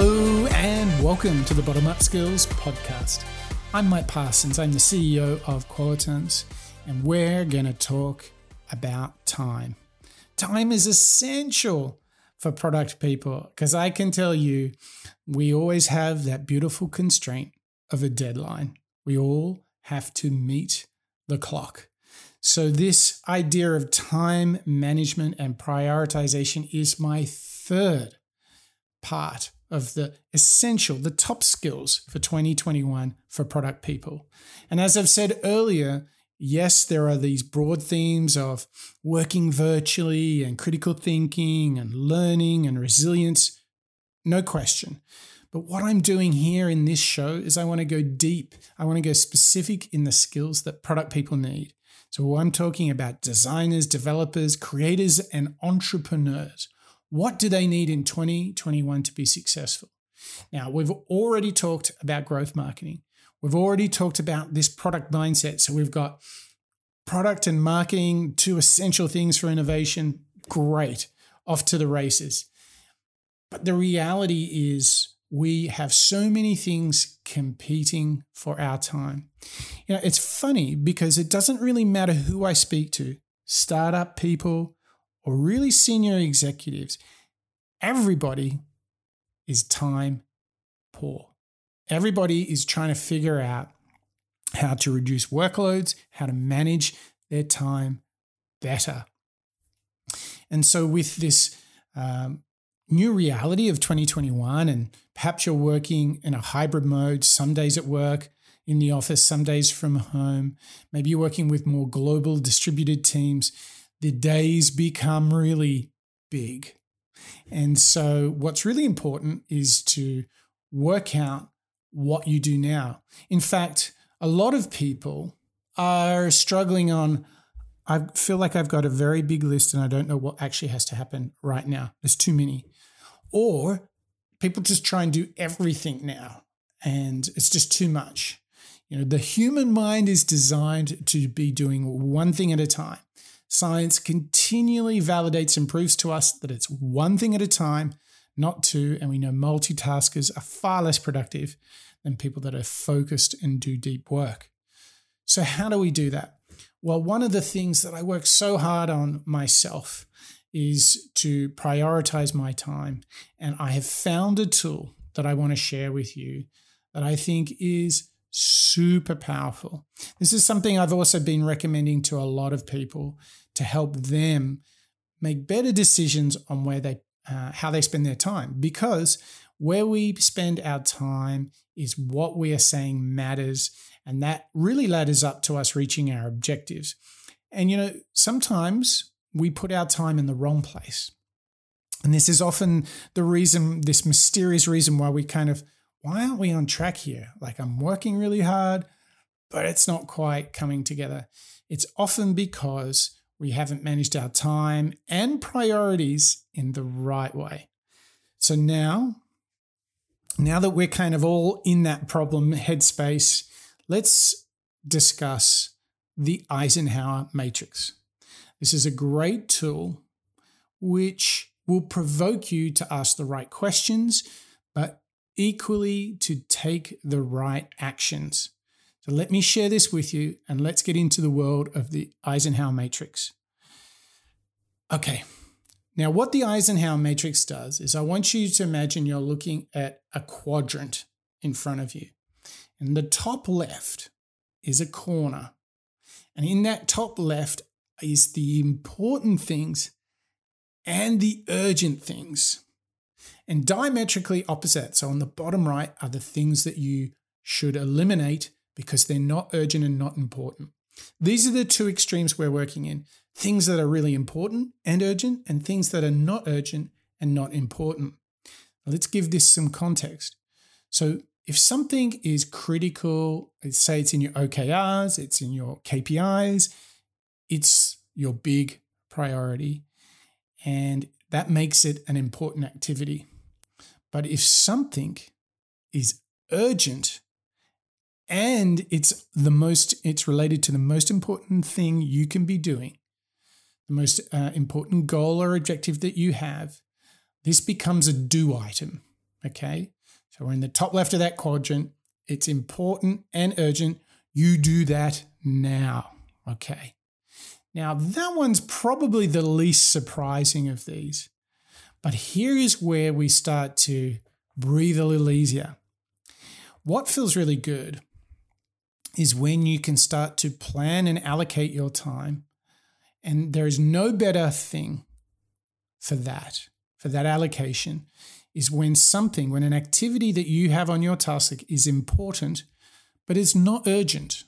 Hello, and welcome to the Bottom Up Skills Podcast. I'm Mike Parsons, I'm the CEO of Qualitance, and we're going to talk about time. Time is essential for product people because I can tell you we always have that beautiful constraint of a deadline. We all have to meet the clock. So, this idea of time management and prioritization is my third part of the essential, the top skills for 2021 for product people. And as I've said earlier, yes, there are these broad themes of working virtually and critical thinking and learning and resilience, no question. But what I'm doing here in this show is I want to go deep. I want to go specific in the skills that product people need. So I'm talking about designers, developers, creators, and entrepreneurs. What do they need in 2021 to be successful? Now, we've already talked about growth marketing. We've already talked about this product mindset. So we've got product and marketing, two essential things for innovation. Great. Off to the races. But the reality is, we have so many things competing for our time. You know, it's funny because it doesn't really matter who I speak to startup people, or really senior executives, everybody is time poor. Everybody is trying to figure out how to reduce workloads, how to manage their time better. And so, with this um, new reality of 2021, and perhaps you're working in a hybrid mode, some days at work, in the office, some days from home, maybe you're working with more global distributed teams the days become really big. And so, what's really important is to work out what you do now. In fact, a lot of people are struggling on, I feel like I've got a very big list and I don't know what actually has to happen right now. There's too many. Or people just try and do everything now and it's just too much. You know, the human mind is designed to be doing one thing at a time. Science continually validates and proves to us that it's one thing at a time, not two, and we know multitaskers are far less productive than people that are focused and do deep work. So, how do we do that? Well, one of the things that I work so hard on myself is to prioritize my time. And I have found a tool that I want to share with you that I think is super powerful. This is something I've also been recommending to a lot of people to help them make better decisions on where they uh, how they spend their time because where we spend our time is what we are saying matters and that really ladders up to us reaching our objectives. And you know, sometimes we put our time in the wrong place. And this is often the reason, this mysterious reason why we kind of why aren't we on track here? Like I'm working really hard, but it's not quite coming together. It's often because we haven't managed our time and priorities in the right way. So now, now that we're kind of all in that problem headspace, let's discuss the Eisenhower matrix. This is a great tool which will provoke you to ask the right questions, but equally to take the right actions. So let me share this with you and let's get into the world of the Eisenhower matrix. Okay. Now, what the Eisenhower matrix does is I want you to imagine you're looking at a quadrant in front of you. And the top left is a corner. And in that top left is the important things and the urgent things and diametrically opposite. So on the bottom right are the things that you should eliminate because they're not urgent and not important. These are the two extremes we're working in things that are really important and urgent, and things that are not urgent and not important. Let's give this some context. So, if something is critical, say it's in your OKRs, it's in your KPIs, it's your big priority, and that makes it an important activity. But if something is urgent and it's the most it's related to the most important thing you can be doing, the most uh, important goal or objective that you have, this becomes a do item. Okay. So we're in the top left of that quadrant. It's important and urgent. You do that now. Okay. Now, that one's probably the least surprising of these. But here is where we start to breathe a little easier. What feels really good is when you can start to plan and allocate your time. And there is no better thing for that, for that allocation, is when something, when an activity that you have on your task is important, but it's not urgent.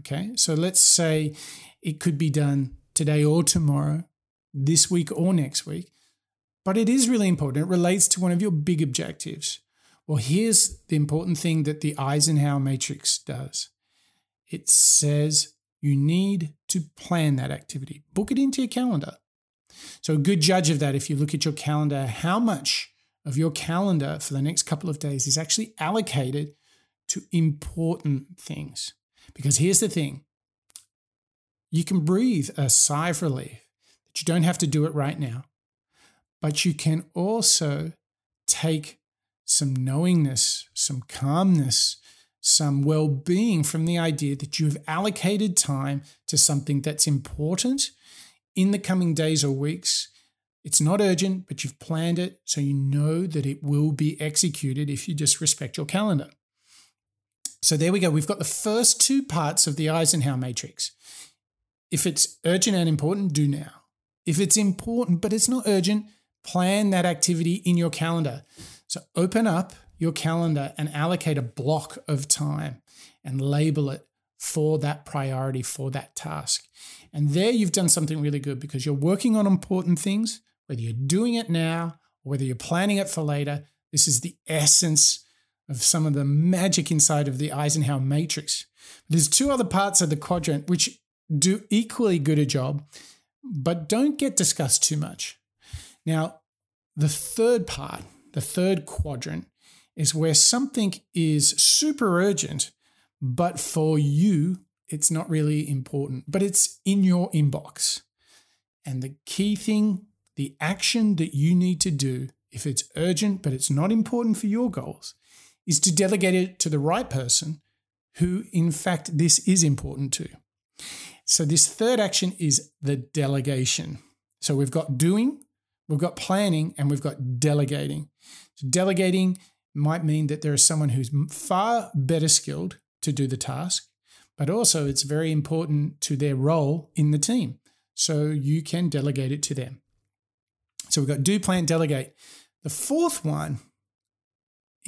Okay. So let's say it could be done today or tomorrow, this week or next week, but it is really important. It relates to one of your big objectives. Well, here's the important thing that the Eisenhower matrix does it says you need to plan that activity, book it into your calendar. So, a good judge of that, if you look at your calendar, how much of your calendar for the next couple of days is actually allocated to important things. Because here's the thing you can breathe a sigh of relief that you don't have to do it right now, but you can also take some knowingness, some calmness, some well being from the idea that you have allocated time to something that's important in the coming days or weeks. It's not urgent, but you've planned it so you know that it will be executed if you just respect your calendar. So there we go. We've got the first two parts of the Eisenhower matrix. If it's urgent and important, do now. If it's important but it's not urgent, plan that activity in your calendar. So open up your calendar and allocate a block of time and label it for that priority, for that task. And there you've done something really good because you're working on important things, whether you're doing it now or whether you're planning it for later. This is the essence of some of the magic inside of the Eisenhower matrix. There's two other parts of the quadrant which do equally good a job, but don't get discussed too much. Now, the third part, the third quadrant, is where something is super urgent, but for you, it's not really important, but it's in your inbox. And the key thing, the action that you need to do, if it's urgent, but it's not important for your goals, is to delegate it to the right person who, in fact, this is important to. So, this third action is the delegation. So, we've got doing, we've got planning, and we've got delegating. So, delegating might mean that there is someone who's far better skilled to do the task, but also it's very important to their role in the team. So, you can delegate it to them. So, we've got do, plan, delegate. The fourth one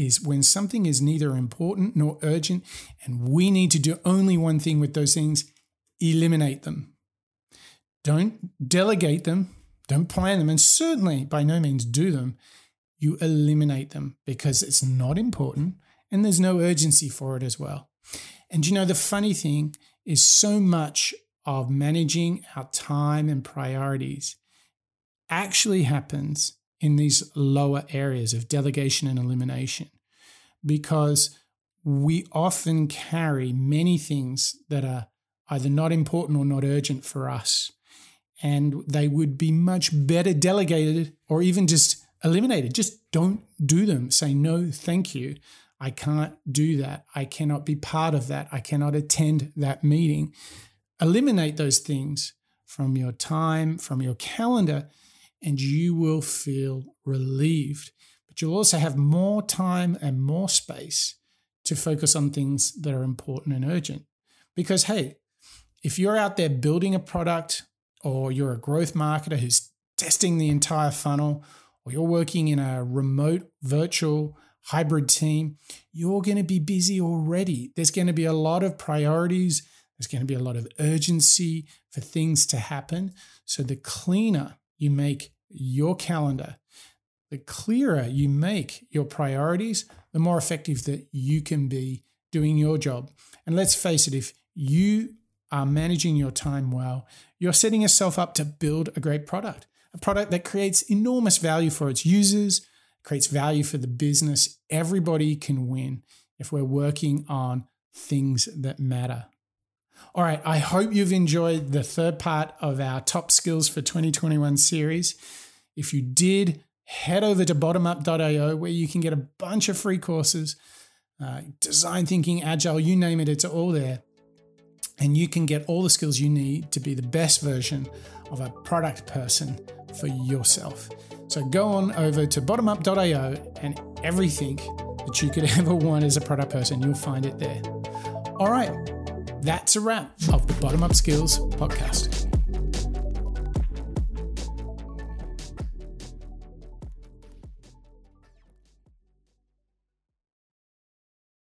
is when something is neither important nor urgent, and we need to do only one thing with those things eliminate them. Don't delegate them, don't plan them, and certainly by no means do them. You eliminate them because it's not important and there's no urgency for it as well. And you know, the funny thing is so much of managing our time and priorities actually happens in these lower areas of delegation and elimination because we often carry many things that are either not important or not urgent for us. And they would be much better delegated or even just eliminated. Just don't do them. Say, no, thank you. I can't do that. I cannot be part of that. I cannot attend that meeting. Eliminate those things from your time, from your calendar, and you will feel relieved. But you'll also have more time and more space to focus on things that are important and urgent. Because, hey, if you're out there building a product or you're a growth marketer who's testing the entire funnel, or you're working in a remote, virtual, hybrid team, you're going to be busy already. There's going to be a lot of priorities, there's going to be a lot of urgency for things to happen. So the cleaner you make your calendar, the clearer you make your priorities, the more effective that you can be doing your job. And let's face it, if you are managing your time well, you're setting yourself up to build a great product, a product that creates enormous value for its users, creates value for the business. Everybody can win if we're working on things that matter. All right, I hope you've enjoyed the third part of our top skills for 2021 series. If you did, head over to bottomup.io where you can get a bunch of free courses uh, design thinking, agile, you name it, it's all there. And you can get all the skills you need to be the best version of a product person for yourself. So go on over to bottomup.io and everything that you could ever want as a product person, you'll find it there. All right, that's a wrap of the Bottom Up Skills podcast.